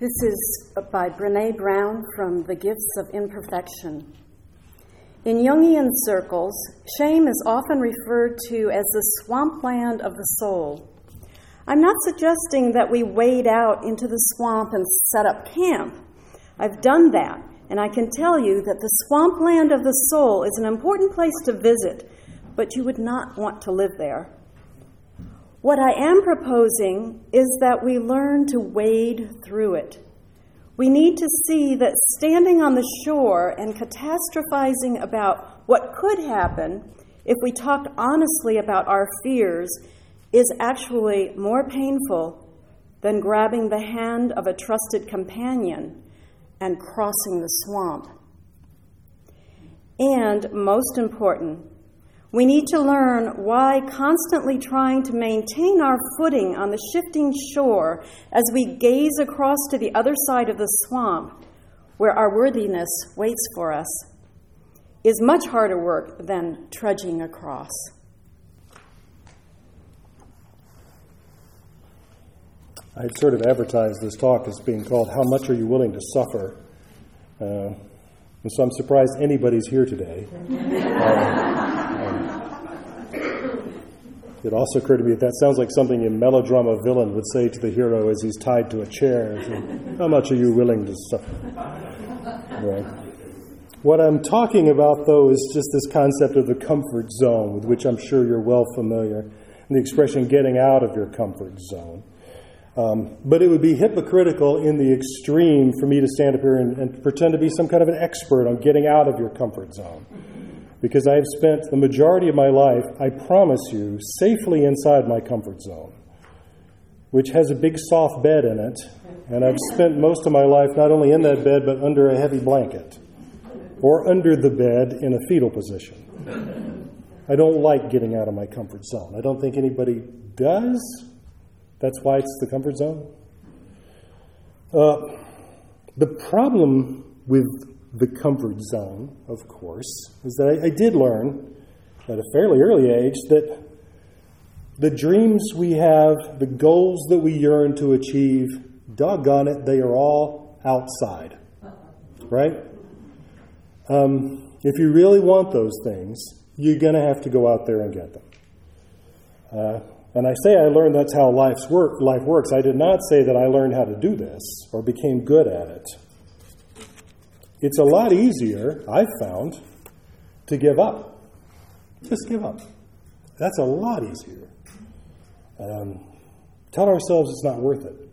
This is by Brene Brown from The Gifts of Imperfection. In Jungian circles, shame is often referred to as the swampland of the soul. I'm not suggesting that we wade out into the swamp and set up camp. I've done that, and I can tell you that the swampland of the soul is an important place to visit, but you would not want to live there. What I am proposing is that we learn to wade through it. We need to see that standing on the shore and catastrophizing about what could happen if we talked honestly about our fears is actually more painful than grabbing the hand of a trusted companion and crossing the swamp. And most important, we need to learn why constantly trying to maintain our footing on the shifting shore as we gaze across to the other side of the swamp, where our worthiness waits for us, is much harder work than trudging across. I had sort of advertised this talk as being called How Much Are You Willing to Suffer? Uh, and so I'm surprised anybody's here today. It also occurred to me that that sounds like something a melodrama villain would say to the hero as he's tied to a chair. How much are you willing to suffer? Right. What I'm talking about, though, is just this concept of the comfort zone, with which I'm sure you're well familiar, and the expression getting out of your comfort zone. Um, but it would be hypocritical in the extreme for me to stand up here and, and pretend to be some kind of an expert on getting out of your comfort zone because I have spent the majority of my life, I promise you, safely inside my comfort zone, which has a big soft bed in it, and I've spent most of my life not only in that bed, but under a heavy blanket or under the bed in a fetal position. I don't like getting out of my comfort zone. I don't think anybody does. That's why it's the comfort zone. Uh, the problem with the comfort zone, of course, is that I, I did learn at a fairly early age that the dreams we have, the goals that we yearn to achieve, doggone it, they are all outside. Right? Um, if you really want those things, you're going to have to go out there and get them. Uh, and I say I learned that's how life's work, life works. I did not say that I learned how to do this or became good at it. It's a lot easier, I've found, to give up. Just give up. That's a lot easier. Um, tell ourselves it's not worth it.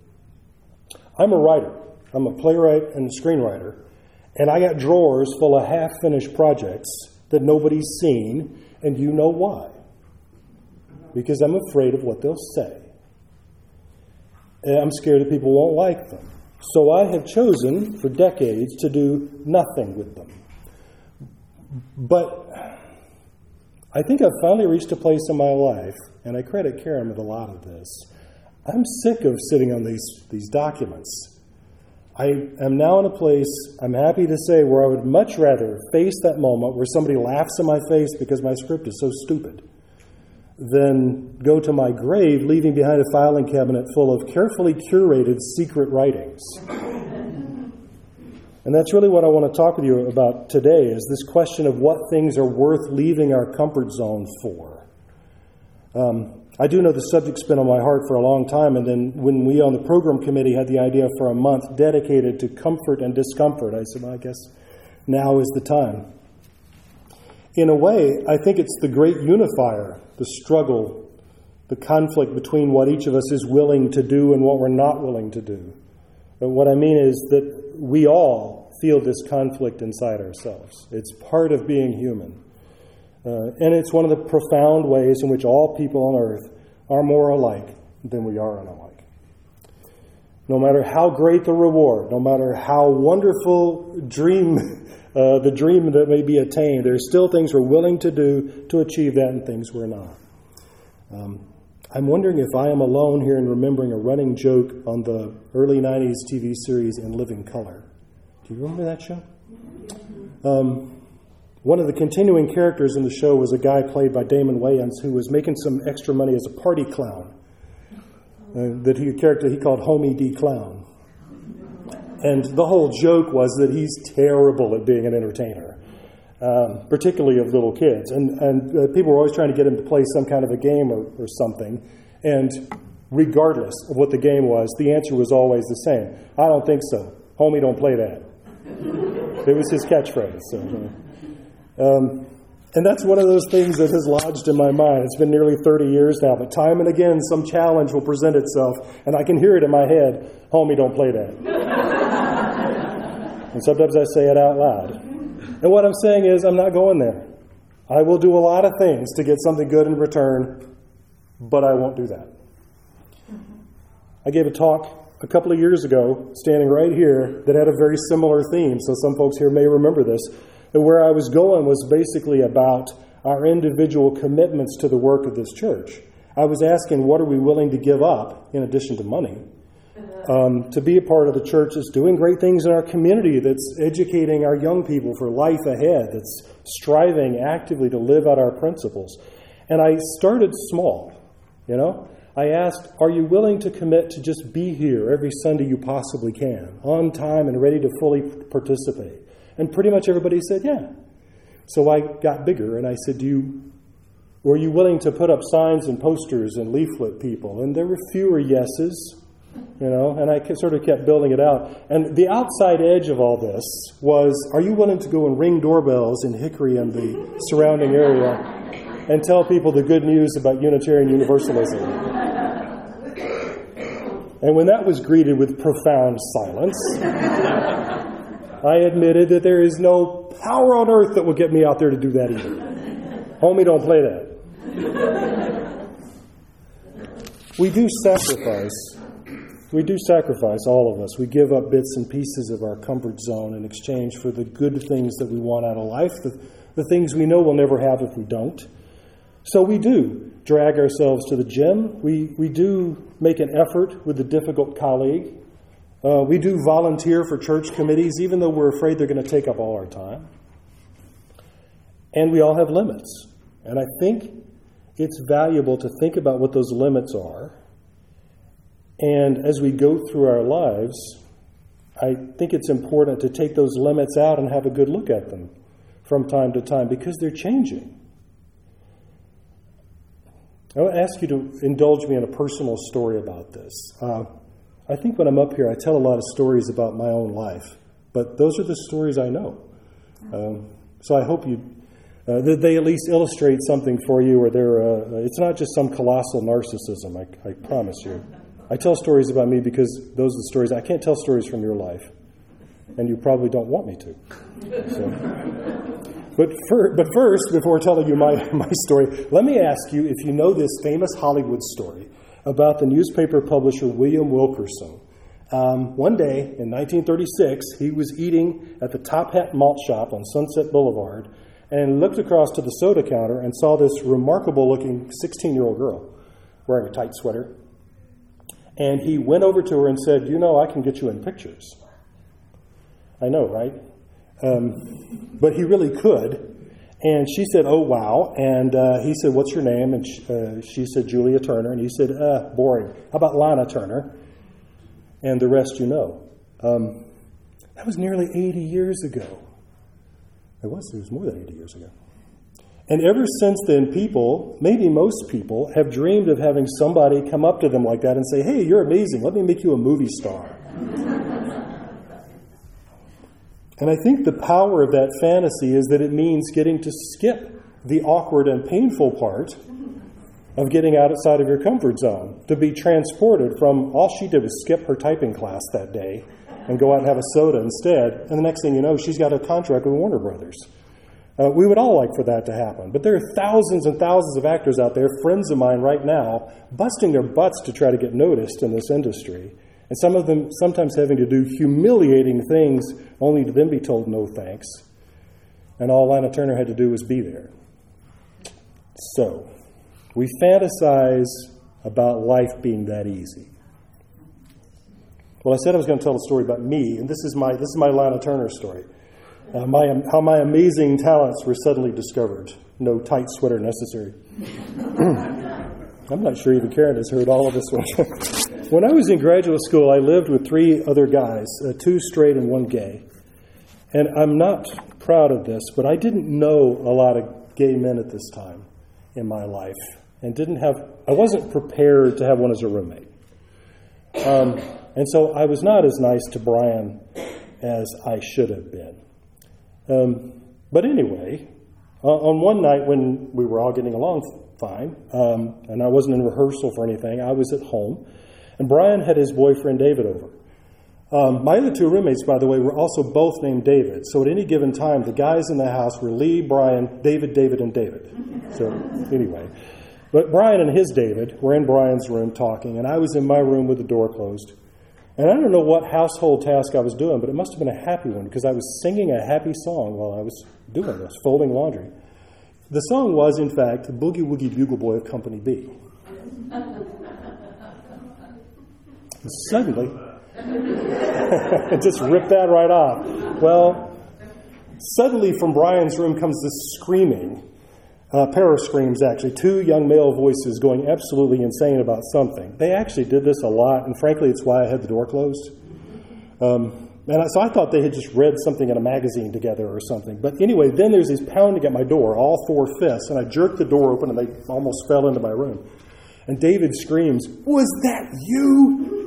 I'm a writer. I'm a playwright and a screenwriter, and I got drawers full of half finished projects that nobody's seen, and you know why. Because I'm afraid of what they'll say. And I'm scared that people won't like them. So I have chosen for decades to do nothing with them. But I think I've finally reached a place in my life, and I credit Karen with a lot of this. I'm sick of sitting on these, these documents. I am now in a place, I'm happy to say, where I would much rather face that moment where somebody laughs in my face because my script is so stupid than go to my grave, leaving behind a filing cabinet full of carefully curated secret writings. And that's really what I want to talk with you about today is this question of what things are worth leaving our comfort zone for. Um, I do know the subject's been on my heart for a long time, and then when we on the program committee had the idea for a month dedicated to comfort and discomfort, I said, well, I guess now is the time. In a way, I think it's the great unifier the struggle, the conflict between what each of us is willing to do and what we're not willing to do. But what I mean is that we all feel this conflict inside ourselves. It's part of being human. Uh, and it's one of the profound ways in which all people on earth are more alike than we are unlike. No matter how great the reward, no matter how wonderful dream uh, the dream that may be attained. There's still things we're willing to do to achieve that and things we're not. Um, I'm wondering if I am alone here in remembering a running joke on the early 90s TV series In Living Color. Do you remember that show? Um, one of the continuing characters in the show was a guy played by Damon Wayans who was making some extra money as a party clown. Uh, that he character he called Homie D Clown. And the whole joke was that he's terrible at being an entertainer, um, particularly of little kids. And, and uh, people were always trying to get him to play some kind of a game or, or something. And regardless of what the game was, the answer was always the same I don't think so. Homie, don't play that. it was his catchphrase. So, um, and that's one of those things that has lodged in my mind. It's been nearly 30 years now, but time and again, some challenge will present itself, and I can hear it in my head Homie, don't play that. and sometimes I say it out loud. And what I'm saying is, I'm not going there. I will do a lot of things to get something good in return, but I won't do that. I gave a talk a couple of years ago, standing right here, that had a very similar theme, so some folks here may remember this. And where I was going was basically about our individual commitments to the work of this church. I was asking, what are we willing to give up in addition to money? Um, to be a part of the church that's doing great things in our community, that's educating our young people for life ahead, that's striving actively to live out our principles. And I started small, you know. I asked, Are you willing to commit to just be here every Sunday you possibly can, on time and ready to fully participate? And pretty much everybody said, yeah. So I got bigger and I said, Do you were you willing to put up signs and posters and leaflet people? And there were fewer yeses, you know, and I sort of kept building it out. And the outside edge of all this was are you willing to go and ring doorbells in Hickory and the surrounding area and tell people the good news about Unitarian Universalism? And when that was greeted with profound silence, I admitted that there is no power on earth that will get me out there to do that either. Homie, don't play that. We do sacrifice. We do sacrifice, all of us. We give up bits and pieces of our comfort zone in exchange for the good things that we want out of life, the, the things we know we'll never have if we don't. So we do drag ourselves to the gym. We, we do make an effort with a difficult colleague. Uh, we do volunteer for church committees, even though we're afraid they're going to take up all our time. And we all have limits. And I think it's valuable to think about what those limits are. And as we go through our lives, I think it's important to take those limits out and have a good look at them from time to time because they're changing. I want to ask you to indulge me in a personal story about this. Uh, I think when I'm up here, I tell a lot of stories about my own life, but those are the stories I know. Um, so I hope you uh, that they at least illustrate something for you, or they're uh, it's not just some colossal narcissism. I, I promise you. I tell stories about me because those are the stories. I can't tell stories from your life, and you probably don't want me to. So. But, for, but first, before telling you my, my story, let me ask you if you know this famous Hollywood story about the newspaper publisher William Wilkerson. Um, one day in 1936, he was eating at the Top Hat Malt Shop on Sunset Boulevard and looked across to the soda counter and saw this remarkable looking 16 year old girl wearing a tight sweater. And he went over to her and said, You know, I can get you in pictures. I know, right? Um, but he really could. And she said, Oh, wow. And uh, he said, What's your name? And she, uh, she, said, Julia Turner. And he said, uh, Boring. How about Lana Turner? And the rest you know. Um, that was nearly 80 years ago. It was, it was more than 80 years ago. And ever since then, people, maybe most people, have dreamed of having somebody come up to them like that and say, Hey, you're amazing. Let me make you a movie star. And I think the power of that fantasy is that it means getting to skip the awkward and painful part of getting outside of your comfort zone, to be transported from all she did was skip her typing class that day and go out and have a soda instead. And the next thing you know, she's got a contract with Warner Brothers. Uh, we would all like for that to happen. But there are thousands and thousands of actors out there, friends of mine right now, busting their butts to try to get noticed in this industry. And some of them sometimes having to do humiliating things only to then be told no thanks. And all Lana Turner had to do was be there. So, we fantasize about life being that easy. Well, I said I was going to tell a story about me, and this is my, this is my Lana Turner story. Uh, my, how my amazing talents were suddenly discovered. No tight sweater necessary. I'm not sure even Karen has heard all of this one. when I was in graduate school, I lived with three other guys, uh, two straight and one gay. And I'm not proud of this, but I didn't know a lot of gay men at this time in my life and didn't have, I wasn't prepared to have one as a roommate. Um, and so I was not as nice to Brian as I should have been. Um, but anyway, uh, on one night when we were all getting along fine, um, and I wasn't in rehearsal for anything, I was at home, and Brian had his boyfriend David over. Um, my other two roommates, by the way, were also both named David. So at any given time, the guys in the house were Lee, Brian, David, David, and David. So anyway, but Brian and his David were in Brian's room talking, and I was in my room with the door closed. And I don't know what household task I was doing, but it must have been a happy one because I was singing a happy song while I was doing this, folding laundry. The song was, in fact, Boogie Woogie Bugle Boy of Company B. And suddenly, just ripped that right off. Well, suddenly from Brian's room comes this screaming, uh, pair of screams actually, two young male voices going absolutely insane about something. They actually did this a lot, and frankly, it's why I had the door closed. Um, and I, so I thought they had just read something in a magazine together or something. But anyway, then there's these pounding at my door, all four fists, and I jerked the door open and they almost fell into my room. And David screams, Was that you?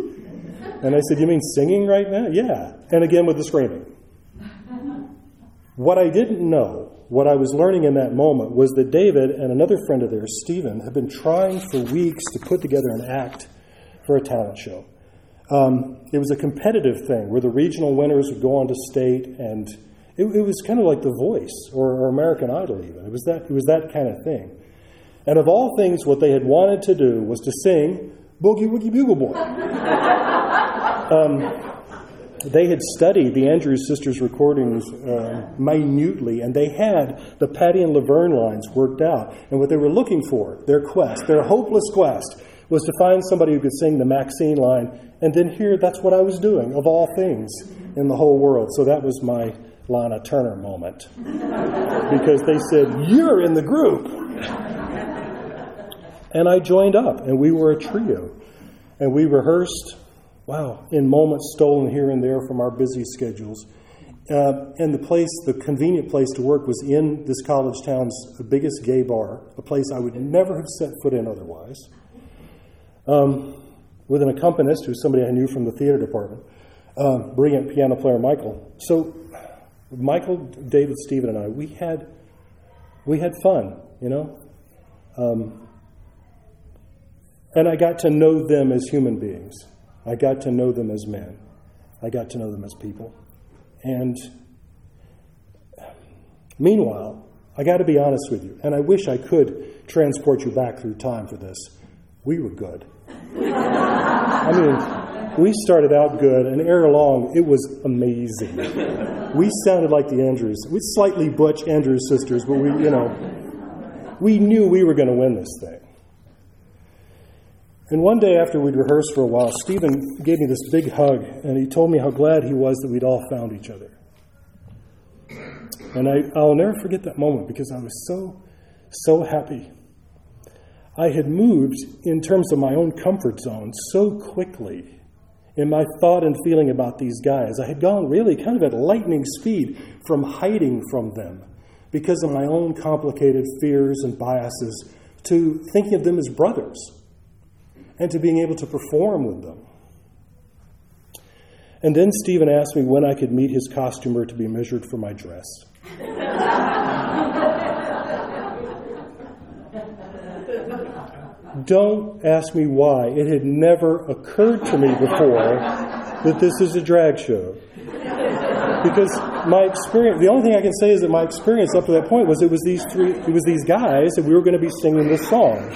And I said, You mean singing right now? Yeah. And again with the screaming. What I didn't know, what I was learning in that moment, was that David and another friend of theirs, Stephen, have been trying for weeks to put together an act for a talent show. Um, it was a competitive thing where the regional winners would go on to state, and it, it was kind of like The Voice or, or, American Idol. Even it was that it was that kind of thing. And of all things, what they had wanted to do was to sing Boogie Woogie Bugle Boy. um, they had studied the Andrews Sisters recordings uh, minutely, and they had the Patty and Laverne lines worked out. And what they were looking for, their quest, their hopeless quest, was to find somebody who could sing the Maxine line, and then here that's what I was doing, of all things in the whole world. So that was my Lana Turner moment. because they said, You're in the group. And I joined up, and we were a trio. And we rehearsed, wow, in moments stolen here and there from our busy schedules. Uh, and the place, the convenient place to work was in this college town's biggest gay bar, a place I would never have set foot in otherwise um, with an accompanist who's somebody I knew from the theater department, uh, brilliant piano player Michael. So Michael, David, Stephen, and I, we had we had fun, you know. Um, and I got to know them as human beings. I got to know them as men. I got to know them as people. And meanwhile, I got to be honest with you, and I wish I could transport you back through time for this. We were good. I mean, we started out good, and ere long, it was amazing. We sounded like the Andrews. We slightly butch Andrews sisters, but we, you know, we knew we were going to win this thing. And one day after we'd rehearsed for a while, Stephen gave me this big hug, and he told me how glad he was that we'd all found each other. And I, I'll never forget that moment because I was so, so happy I had moved in terms of my own comfort zone so quickly in my thought and feeling about these guys. I had gone really kind of at lightning speed from hiding from them because of my own complicated fears and biases to thinking of them as brothers and to being able to perform with them. And then Stephen asked me when I could meet his costumer to be measured for my dress. Don't ask me why. It had never occurred to me before that this is a drag show. Because my experience, the only thing I can say is that my experience up to that point was it was these three, it was these guys, and we were going to be singing this song.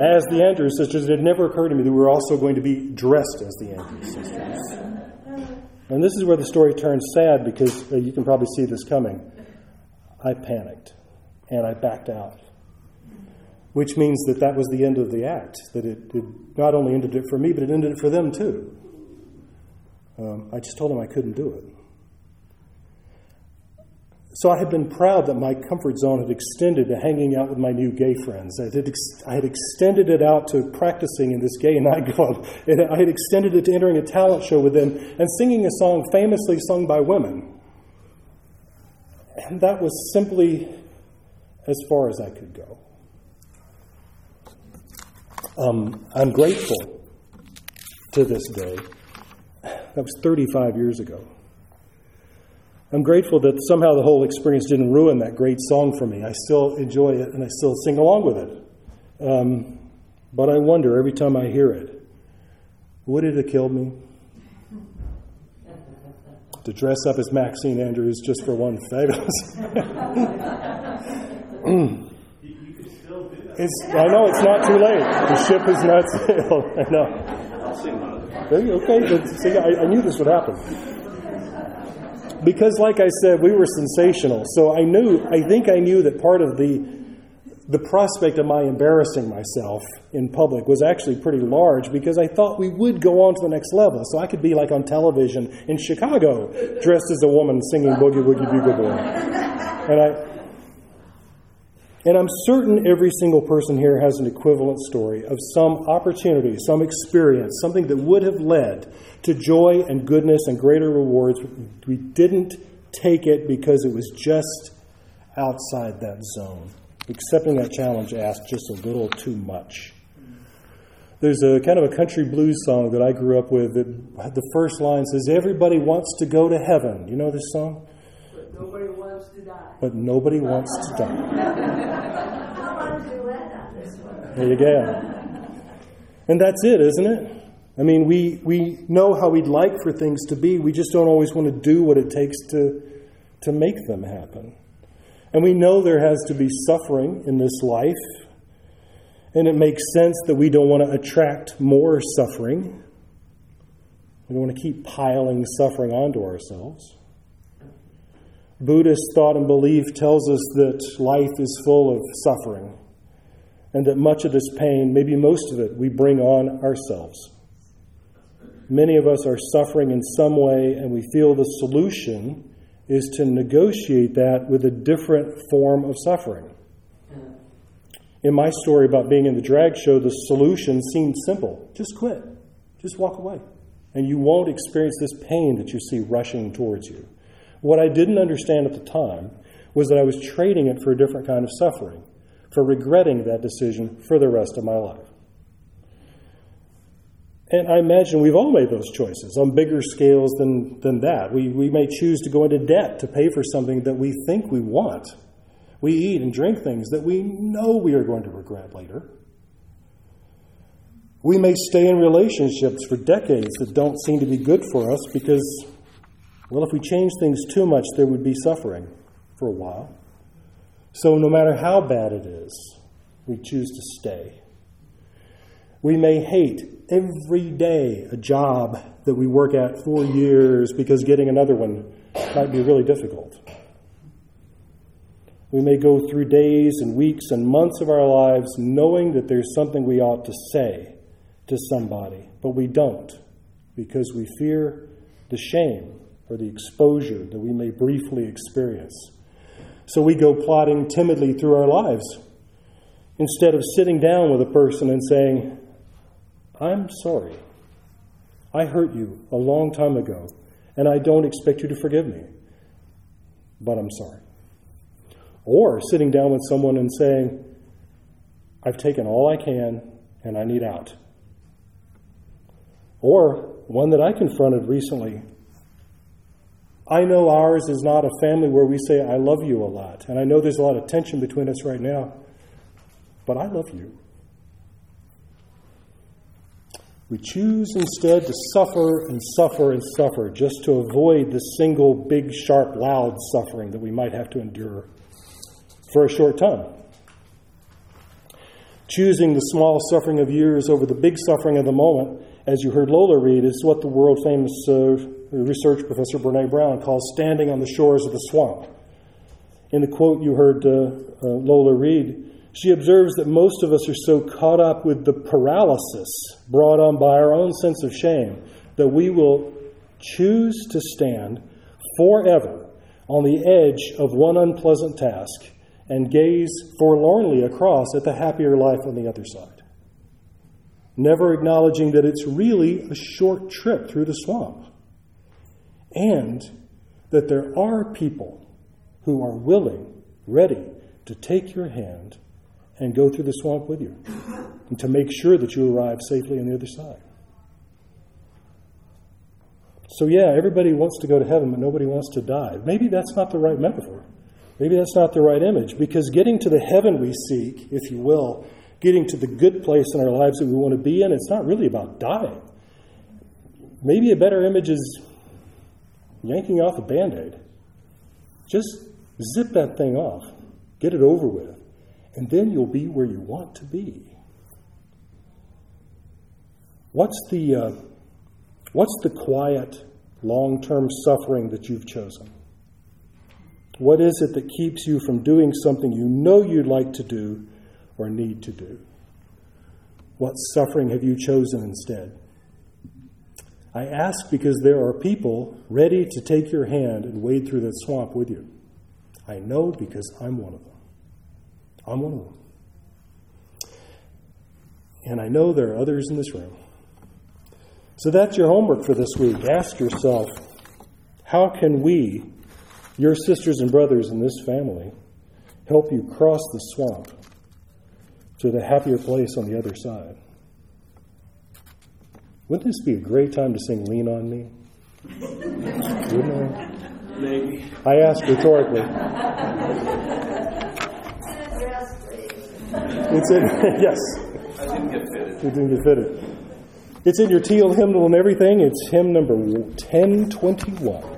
As the Andrews sisters, it had never occurred to me that we were also going to be dressed as the Andrews sisters. And this is where the story turns sad because uh, you can probably see this coming. I panicked and I backed out. Which means that that was the end of the act, that it, it not only ended it for me, but it ended it for them too. Um, I just told them I couldn't do it. So I had been proud that my comfort zone had extended to hanging out with my new gay friends. I had, ex- I had extended it out to practicing in this gay nightclub. And I had extended it to entering a talent show with them and singing a song famously sung by women. And that was simply as far as I could go. Um, I'm grateful to this day. That was 35 years ago. I'm grateful that somehow the whole experience didn't ruin that great song for me. I still enjoy it and I still sing along with it. Um, but I wonder every time I hear it, would it have killed me? to dress up as Maxine Andrews just for one fabulous. it's, I know it's not too late. The ship has not sailed. I know. I'll sing one. Okay, see, I, I knew this would happen because, like I said, we were sensational. So I knew, I think I knew that part of the the prospect of my embarrassing myself in public was actually pretty large because I thought we would go on to the next level. So I could be like on television in Chicago, dressed as a woman singing Boogie Woogie Bugle Boy. And I and I'm certain every single person here has an equivalent story of some opportunity, some experience, something that would have led to joy and goodness and greater rewards. We didn't take it because it was just outside that zone. Accepting that challenge asked just a little too much. There's a kind of a country blues song that I grew up with that the first line says, Everybody wants to go to heaven. You know this song? Nobody wants to die. But nobody wants to die. There you go. And that's it, isn't it? I mean, we, we know how we'd like for things to be. We just don't always want to do what it takes to, to make them happen. And we know there has to be suffering in this life. And it makes sense that we don't want to attract more suffering. We don't want to keep piling suffering onto ourselves. Buddhist thought and belief tells us that life is full of suffering and that much of this pain, maybe most of it, we bring on ourselves. Many of us are suffering in some way, and we feel the solution is to negotiate that with a different form of suffering. In my story about being in the drag show, the solution seemed simple just quit, just walk away, and you won't experience this pain that you see rushing towards you. What I didn't understand at the time was that I was trading it for a different kind of suffering, for regretting that decision for the rest of my life. And I imagine we've all made those choices on bigger scales than, than that. We, we may choose to go into debt to pay for something that we think we want. We eat and drink things that we know we are going to regret later. We may stay in relationships for decades that don't seem to be good for us because, well, if we change things too much, there would be suffering for a while. So, no matter how bad it is, we choose to stay. We may hate every day a job that we work at for years because getting another one might be really difficult. We may go through days and weeks and months of our lives knowing that there's something we ought to say to somebody, but we don't because we fear the shame or the exposure that we may briefly experience. So we go plodding timidly through our lives instead of sitting down with a person and saying, I'm sorry. I hurt you a long time ago, and I don't expect you to forgive me, but I'm sorry. Or sitting down with someone and saying, I've taken all I can and I need out. Or one that I confronted recently. I know ours is not a family where we say, I love you a lot. And I know there's a lot of tension between us right now, but I love you. We choose instead to suffer and suffer and suffer just to avoid the single big, sharp, loud suffering that we might have to endure for a short time. Choosing the small suffering of years over the big suffering of the moment, as you heard Lola read, is what the world famous uh, research professor Brene Brown calls standing on the shores of the swamp. In the quote you heard uh, uh, Lola read, she observes that most of us are so caught up with the paralysis brought on by our own sense of shame that we will choose to stand forever on the edge of one unpleasant task and gaze forlornly across at the happier life on the other side, never acknowledging that it's really a short trip through the swamp, and that there are people who are willing, ready to take your hand and go through the swamp with you, and to make sure that you arrive safely on the other side. So, yeah, everybody wants to go to heaven, but nobody wants to die. Maybe that's not the right metaphor. Maybe that's not the right image, because getting to the heaven we seek, if you will, getting to the good place in our lives that we want to be in, it's not really about dying. Maybe a better image is yanking off a band aid. Just zip that thing off, get it over with, and then you'll be where you want to be. What's the, uh, what's the quiet, long term suffering that you've chosen? What is it that keeps you from doing something you know you'd like to do or need to do? What suffering have you chosen instead? I ask because there are people ready to take your hand and wade through that swamp with you. I know because I'm one of them. I'm one of them. And I know there are others in this room. So that's your homework for this week. Ask yourself how can we, your sisters and brothers in this family, help you cross the swamp to the happier place on the other side? Wouldn't this be a great time to sing Lean on Me? Wouldn't it? Maybe. I ask rhetorically. It's in, yes. I didn't get fitted. It didn't get fitted. It's in your teal hymnal and everything. It's hymn number 1021.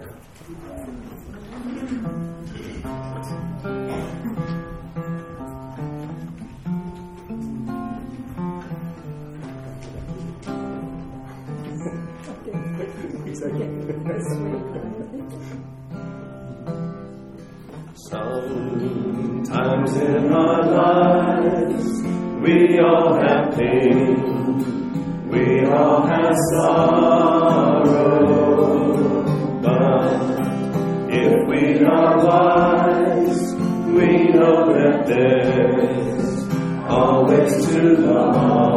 Always tomorrow.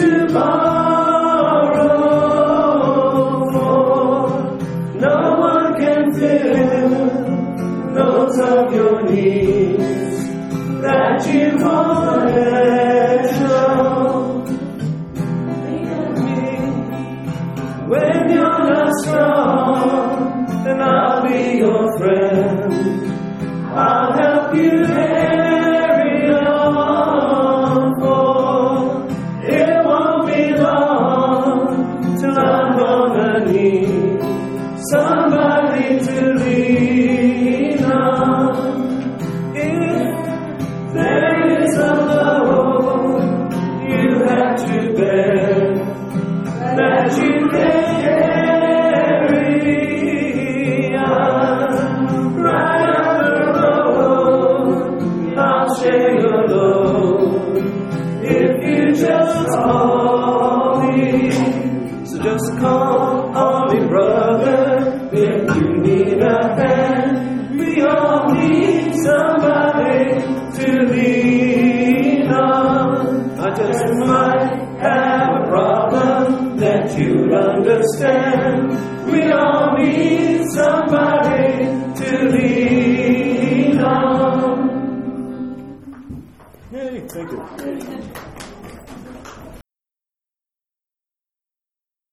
To borrow.